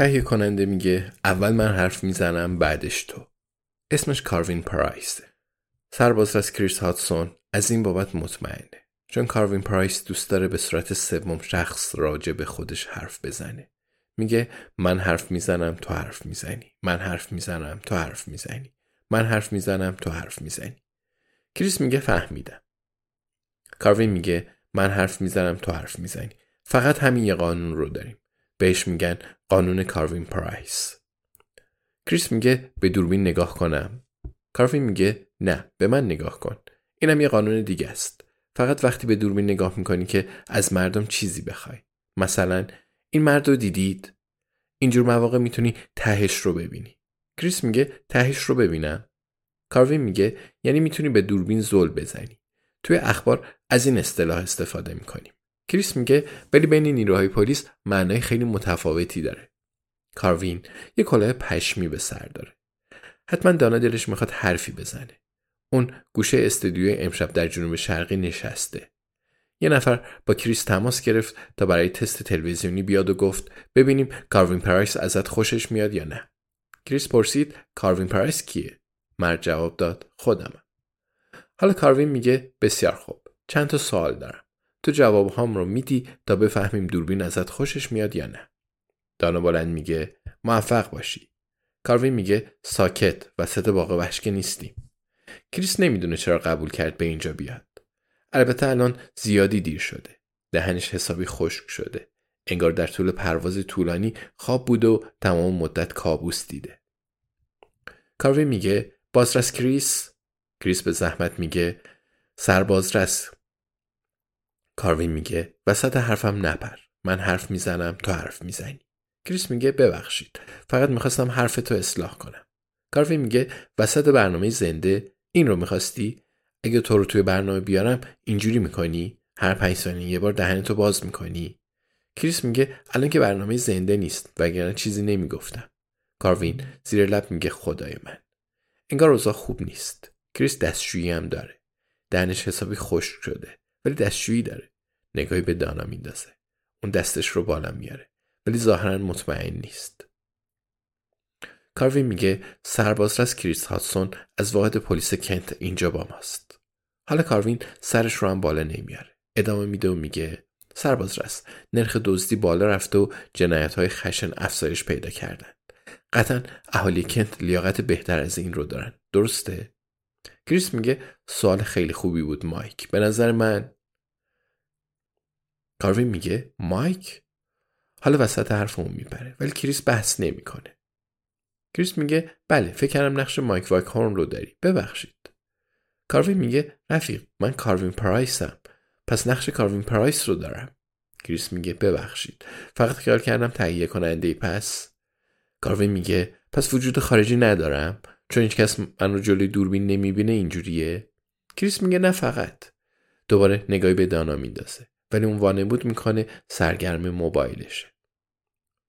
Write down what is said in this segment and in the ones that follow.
تهیه کننده میگه اول من حرف می‌زنم بعدش تو. اسمش کاروین پرایسه. سرباز از کریس هاتسون از این بابت مطمئنه. چون کاروین پرایس دوست داره به صورت سوم شخص راجع به خودش حرف بزنه. میگه من حرف می‌زنم تو حرف می‌زنی. من حرف می‌زنم تو حرف می‌زنی. من حرف می‌زنم تو حرف می‌زنی. کریس میگه فهمیدم. کاروین میگه من حرف می‌زنم تو حرف می‌زنی. فقط همین یه قانون رو داریم. بهش میگن قانون کاروین پرایس. کریس میگه به دوربین نگاه کنم. کاروین میگه نه به من نگاه کن. اینم یه قانون دیگه است. فقط وقتی به دوربین نگاه می‌کنی که از مردم چیزی بخوای. مثلا این مرد رو دیدید؟ اینجور مواقع می‌تونی تهش رو ببینی. کریس میگه تهش رو ببینم. کاروین میگه یعنی می‌تونی به دوربین زل بزنی. توی اخبار از این اصطلاح استفاده می‌کنیم. کریس میگه ولی بین نیروهای پلیس معنای خیلی متفاوتی داره. کاروین یه کلاه پشمی به سر داره. حتما دانا دلش می‌خواد حرفی بزنه. اون گوشه استودیوی امشب در جنوب شرقی نشسته. یه نفر با کریس تماس گرفت تا برای تست تلویزیونی بیاد و گفت ببینیم کاروین پرایس ازت خوشش میاد یا نه. کریس پرسید کاروین پرایس کیه؟ مرد جواب داد خودمم. حالا کاروین میگه بسیار خوب. چند تا سوال دارم. تو جواب هام رو میدی تا بفهمیم دوربین ازت خوشش میاد یا نه. دانا بلند میگه موفق باشی. کاروین میگه ساکت وسط باغ وحش که نیستیم. کریس نمی‌دونه چرا قبول کرد به اینجا بیاد. البته الان زیادی دیر شده. دهنش حسابی خشک شده. انگار در طول پرواز طولانی خواب بود و تمام مدت کابوس دیده. کاروین میگه بازرس کریس؟ کریس به زحمت میگه سربازرس. کاروین میگه وسط حرفم نپر. من حرف می‌زنم تو حرف می‌زنی. کریس میگه ببخشید. فقط می‌خواستم حرفتو اصلاح کنم. کاروین میگه وسط برنامه زنده این رو می‌خواستی؟ اگه تو رو توی برنامه بیارم اینجوری می‌کنی؟ هر پنج ثانیه یه بار دهنتو باز می‌کنی؟ کریس میگه الان که برنامه زنده نیست وگرنه چیزی نمی‌گفتم. کاروین زیر لب میگه خدای من. انگار اوضاع خوب نیست. کریس دستشویی هم داره. دهنش حسابی خشک شده ولی دستشویی داره. نگاهی به دانا میندازه. اون دستش رو بالا میاره ولی ظاهرا مطمئن نیست. کاروین میگه سربازرس کریس هاتسون از واحد پلیس کنت اینجا با ماست. حالا کاروین سرش رو هم بالا نمیاره. ادامه میده و میگه سربازرس نرخ دزدی بالا رفته و جنایت های خشن افزایش پیدا کردن. قطعا اهالی کنت لیاقت بهتر از این رو دارن. درسته؟ کریس میگه سوال خیلی خوبی بود مایک. به نظر من کاروین میگه مایک؟ حالا وسط حرفمون میپره ولی کریس بحث نمی‌کنه. کریس میگه بله فکر کردم نقش مایک وایک هورن رو داری. ببخشید. کاروین میگه رفیق من کاروین پرایسم. پس نقش کاروین پرایس رو دارم. کریس میگه ببخشید. فقط خیال کردم تهیه کننده پس؟ کاروین میگه پس وجود خارجی ندارم. چون هیچ کس من رو جلوی دوربین نمی‌بینه اینجوریه. کریس میگه نه فقط. دوباره نگاهی به دانا میندازه. ولی اون وانمود می‌کنه سرگرم موبایلشه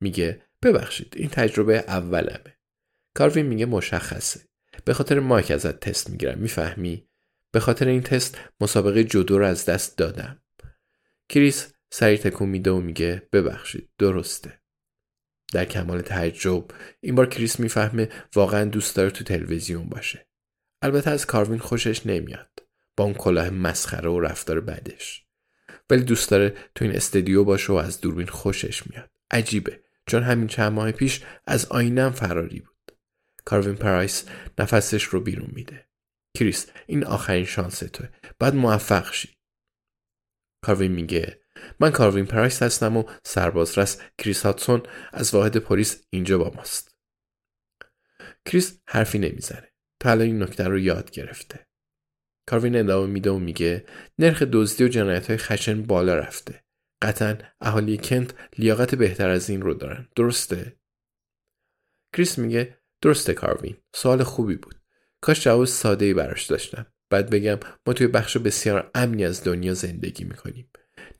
میگه ببخشید این تجربه اولمه. کاروین میگه مشخصه. به خاطر مایک ازت تست می‌گیرم می‌فهمی؟ به خاطر این تست مسابقه جدو رو از دست دادم. کریس سری تکون میده و میگه ببخشید درسته. در کمال تعجب این بار کریس می‌فهمه واقعا دوست داره تو تلویزیون باشه. البته از کاروین خوشش نمیاد. با اون کلاه مسخره و رفتار بدش. ولی دوست داره تو این استدیو باشه و از دوربین خوشش میاد. عجیبه. چون همین چند ماه پیش از آینم فراری بود. کاروین پرایس نفسش رو بیرون میده. کریس این آخرین شانس توئه. باید موفق شی. کاروین میگه من کاروین پرایس هستم و سربازرس کریس هاتسون از واحد پلیس اینجا با ماست. کریس حرفی نمی‌زنه. تا این نکته رو یاد گرفته. کاروین ادامه میده و میگه نرخ دزدی و جنایت های خشن بالا رفته. قطعا اهالی کنت لیاقت بهتر از این رو دارن. درسته؟ کریس میگه درسته کاروین. سوال خوبی بود. کاش جواب ساده ای براش داشتم. بعد بگم ما توی بخش بسیار امنی از دنیا زندگی می‌کنیم.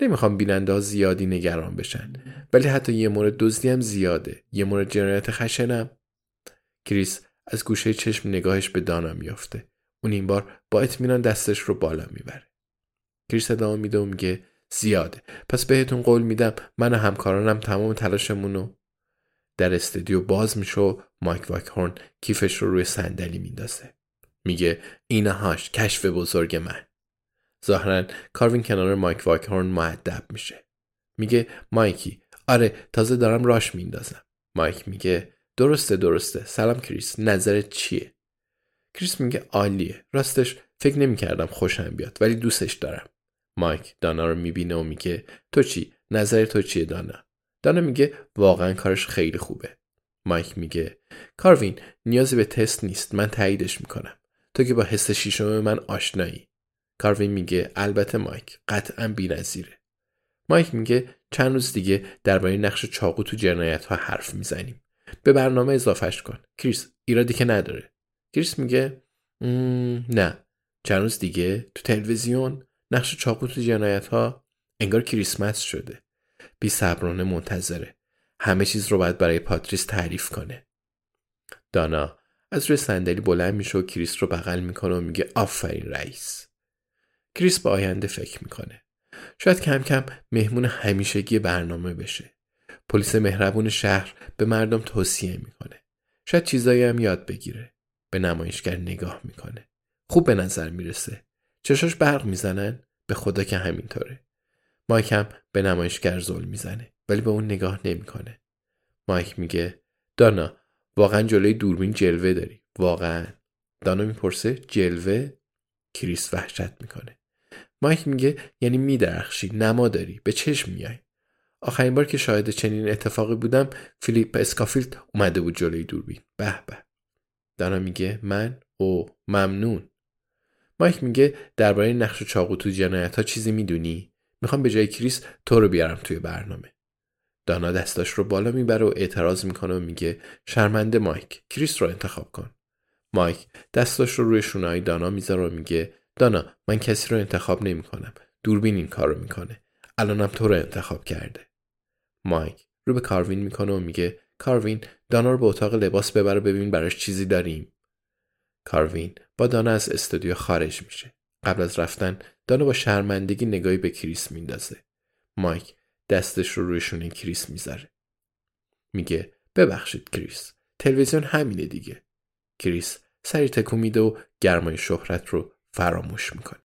نمی‌خوام بیننده ها زیادی نگران بشن. ولی حتی یه مورد دزدی هم زیاده. یه مورد جنایت خشنم. کریس از گوشه چشم نگاهش به دانا میافته. اون این بار با اطمینان دستش رو بالا می‌بره. کریس ادامه میده و میگه زیاده. پس بهتون قول میدم من و همکارانم تمام تلاشمونو در استودیو باز میشه و مایک واکهورن کیفش رو روی صندلی میندازه. میگه اینهاش کشف بزرگ من. ظاهرا کاروین کنار مایک واکهورن مؤدب میشه. میگه مایکی. آره تازه دارم راش میندازم. مایک میگه درسته درسته. سلام کریس نظرت چیه؟ کریس میگه عالیه. راستش فکر نمی‌کردم خوشم بیاد ولی دوستش دارم. مایک دانا رو می‌بینه و میگه تو چی؟ نظر تو چیه دانا؟ دانا میگه واقعا کارش خیلی خوبه. مایک میگه کاروین نیازی به تست نیست. من تاییدش می‌کنم. تو که با حس شیشم من آشنایی. کاروین میگه البته مایک قطعا بی‌نظیره. مایک میگه چند روز دیگه درباره نقش چاقو تو جنایت ها حرف می‌زنیم. به برنامه اضافهش کن. کریس ایرادی که نداره. کریس میگه نه. چند روز دیگه تو تلویزیون نقش چاقو تو جنایت ها انگار کریسمس شده. بی صبرانه منتظره. همه چیز رو باید برای پاتریس تعریف کنه. دانا از روی صندلی بلند میشه و کریس رو بغل می‌کنه و میگه آفرین رئیس. کریس به آینده فکر می‌کنه. شاید کم کم مهمون همیشگی برنامه بشه. پلیس مهربون شهر به مردم توصیه می‌کنه. شاید چیزایی هم یاد بگیره. به نمایشگر نگاه می‌کنه. خوب به نظر می‌رسه. چشاش برق می‌زنن؟ به خدا که همینطوره. مایک هم به نمایشگر زل می‌زنه ولی به اون نگاه نمی‌کنه. مایک میگه دانا واقعا جلوی دوربین جلوه داری. واقعا. دانا می‌پرسه جلوه؟ کریس وحشت می‌کنه. مایک میگه یعنی میدرخشی نما داری به چشم میای. آخرین بار که شاهد چنین اتفاقی بودم فیلیپ اسکافیلد اومده بود جلوی دوربین. به به. دانا میگه من او ممنون. مایک میگه درباره نقش چاقو تو جنایت ها چیزی می‌دونی؟ می‌خوام به جای کریس تو رو بیارم توی برنامه. دانا دستاش رو بالا می‌بره و اعتراض می‌کنه و میگه شرمنده مایک کریس رو انتخاب کن. مایک دستاش رو روی شونه‌های دانا می‌ذاره و میگه دانا من کسی رو انتخاب نمی‌کنم. دوربین این کارو می‌کنه. الانم تو رو انتخاب کرده. مایک رو به کاروین می‌کنه و میگه کاروین دانا رو به اتاق لباس ببر ببین براش چیزی داریم. کاروین با دانا از استودیو خارج میشه. قبل از رفتن دانا با شرمندگی نگاهی به کریس میندازه. مایک دستش رو روی شونه کریس می‌ذاره. میگه ببخشید کریس تلویزیون همینه دیگه. کریس سری تکون میده و گرمای شهرت رو فراموش می‌کنه.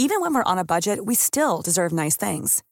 Even when we're on a budget, we still deserve nice things.